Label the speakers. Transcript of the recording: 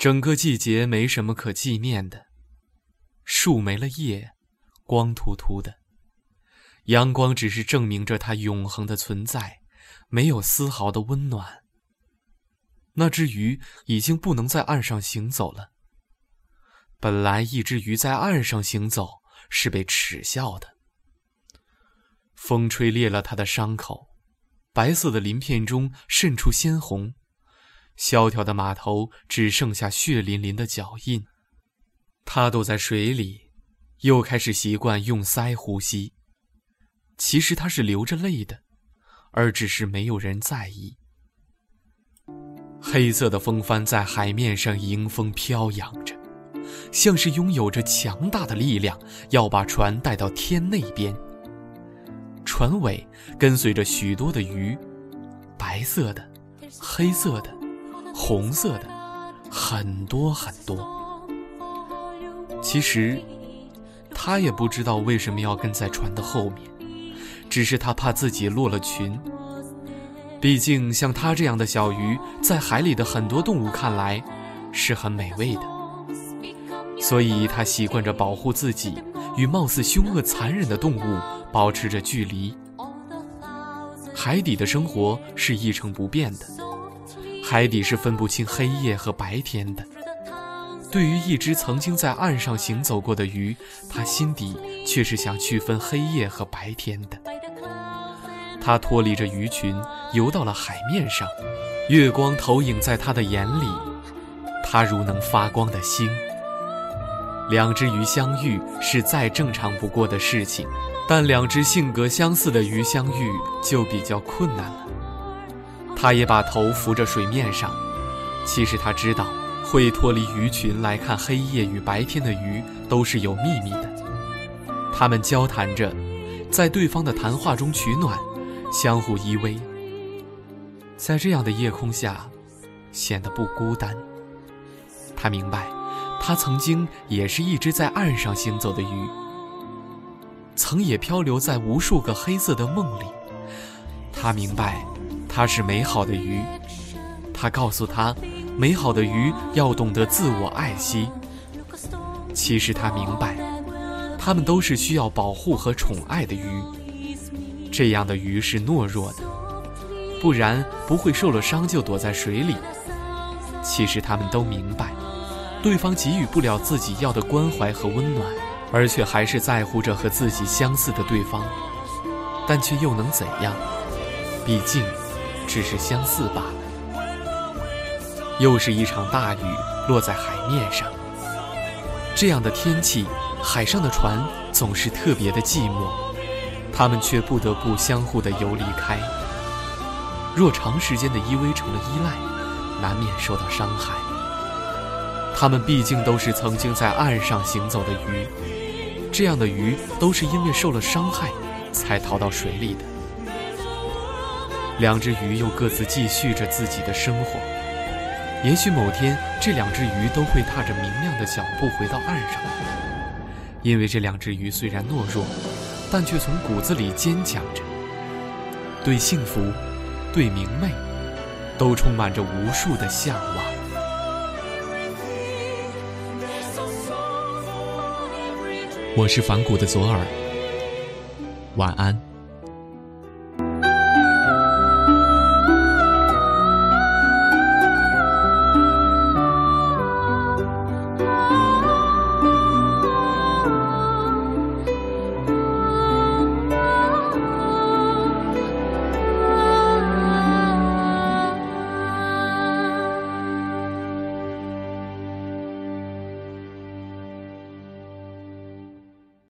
Speaker 1: 整个季节没什么可纪念的，树没了叶，光秃秃的，阳光只是证明着它永恒的存在，没有丝毫的温暖。那只鱼已经不能在岸上行走了。本来一只鱼在岸上行走是被耻笑的。风吹裂了它的伤口，白色的鳞片中渗出鲜红。萧条的码头只剩下血淋淋的脚印。他躲在水里，又开始习惯用鳃呼吸。其实他是流着泪的，而只是没有人在意。黑色的风帆在海面上迎风飘扬着，像是拥有着强大的力量，要把船带到天那边。船尾跟随着许多的鱼，白色的、黑色的。红色的，很多很多。其实，他也不知道为什么要跟在船的后面，只是他怕自己落了群。毕竟，像他这样的小鱼，在海里的很多动物看来，是很美味的。所以他习惯着保护自己，与貌似凶恶残忍的动物保持着距离。海底的生活是一成不变的。海底是分不清黑夜和白天的。对于一只曾经在岸上行走过的鱼，它心底却是想区分黑夜和白天的。它脱离着鱼群，游到了海面上，月光投影在它的眼里，它如能发光的星。两只鱼相遇是再正常不过的事情，但两只性格相似的鱼相遇就比较困难了。他也把头浮着水面上，其实他知道，会脱离鱼群来看黑夜与白天的鱼都是有秘密的。他们交谈着，在对方的谈话中取暖，相互依偎，在这样的夜空下，显得不孤单。他明白，他曾经也是一只在岸上行走的鱼，曾也漂流在无数个黑色的梦里。他明白。它是美好的鱼，他告诉他，美好的鱼要懂得自我爱惜。其实他明白，它们都是需要保护和宠爱的鱼。这样的鱼是懦弱的，不然不会受了伤就躲在水里。其实他们都明白，对方给予不了自己要的关怀和温暖，而却还是在乎着和自己相似的对方，但却又能怎样？毕竟。只是相似罢了。又是一场大雨落在海面上。这样的天气，海上的船总是特别的寂寞，他们却不得不相互的游离开。若长时间的依偎成了依赖，难免受到伤害。他们毕竟都是曾经在岸上行走的鱼，这样的鱼都是因为受了伤害，才逃到水里的。两只鱼又各自继续着自己的生活。也许某天，这两只鱼都会踏着明亮的脚步回到岸上，因为这两只鱼虽然懦弱，但却从骨子里坚强着。对幸福，对明媚，都充满着无数的向往。
Speaker 2: 我是反骨的左耳，晚安。